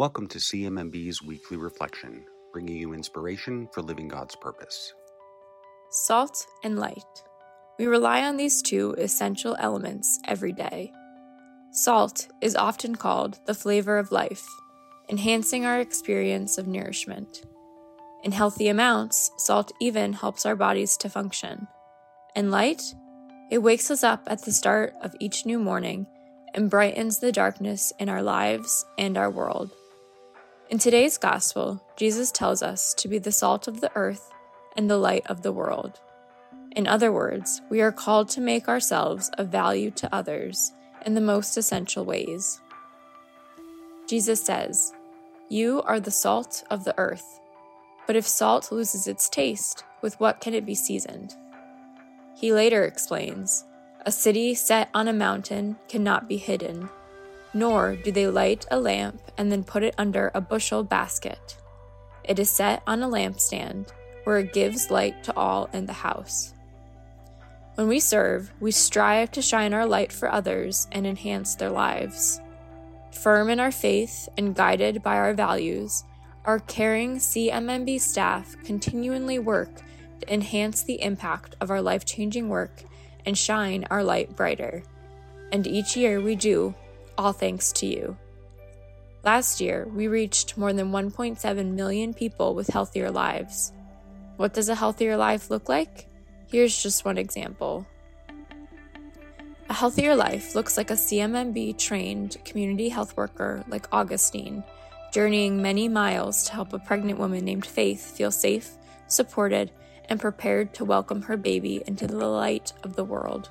Welcome to CMMB's weekly reflection, bringing you inspiration for living God's purpose. Salt and light. We rely on these two essential elements every day. Salt is often called the flavor of life, enhancing our experience of nourishment. In healthy amounts, salt even helps our bodies to function. And light? It wakes us up at the start of each new morning and brightens the darkness in our lives and our world. In today's gospel, Jesus tells us to be the salt of the earth and the light of the world. In other words, we are called to make ourselves of value to others in the most essential ways. Jesus says, You are the salt of the earth. But if salt loses its taste, with what can it be seasoned? He later explains, A city set on a mountain cannot be hidden nor do they light a lamp and then put it under a bushel basket. It is set on a lampstand, where it gives light to all in the house. When we serve, we strive to shine our light for others and enhance their lives. Firm in our faith and guided by our values, our caring CMMB staff continually work to enhance the impact of our life changing work and shine our light brighter. And each year we do all thanks to you. Last year, we reached more than 1.7 million people with healthier lives. What does a healthier life look like? Here's just one example. A healthier life looks like a CMMB trained community health worker like Augustine, journeying many miles to help a pregnant woman named Faith feel safe, supported, and prepared to welcome her baby into the light of the world.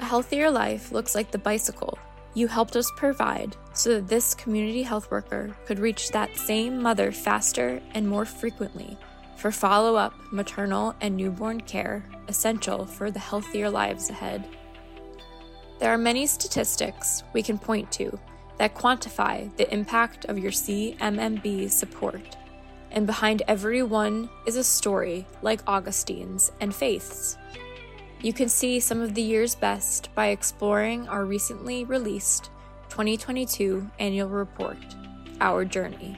A healthier life looks like the bicycle you helped us provide so that this community health worker could reach that same mother faster and more frequently for follow up maternal and newborn care essential for the healthier lives ahead. There are many statistics we can point to that quantify the impact of your CMMB support, and behind every one is a story like Augustine's and Faith's. You can see some of the year's best by exploring our recently released 2022 annual report, Our Journey.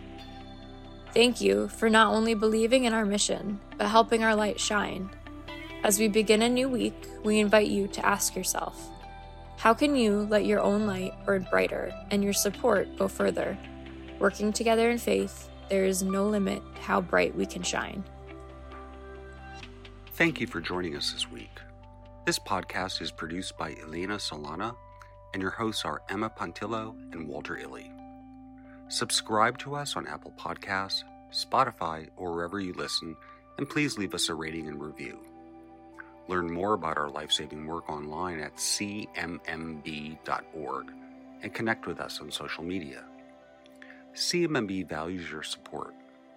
Thank you for not only believing in our mission, but helping our light shine. As we begin a new week, we invite you to ask yourself how can you let your own light burn brighter and your support go further? Working together in faith, there is no limit how bright we can shine. Thank you for joining us this week. This podcast is produced by Elena Solana, and your hosts are Emma Pontillo and Walter Illy. Subscribe to us on Apple Podcasts, Spotify, or wherever you listen, and please leave us a rating and review. Learn more about our life saving work online at cmmb.org and connect with us on social media. CMMB values your support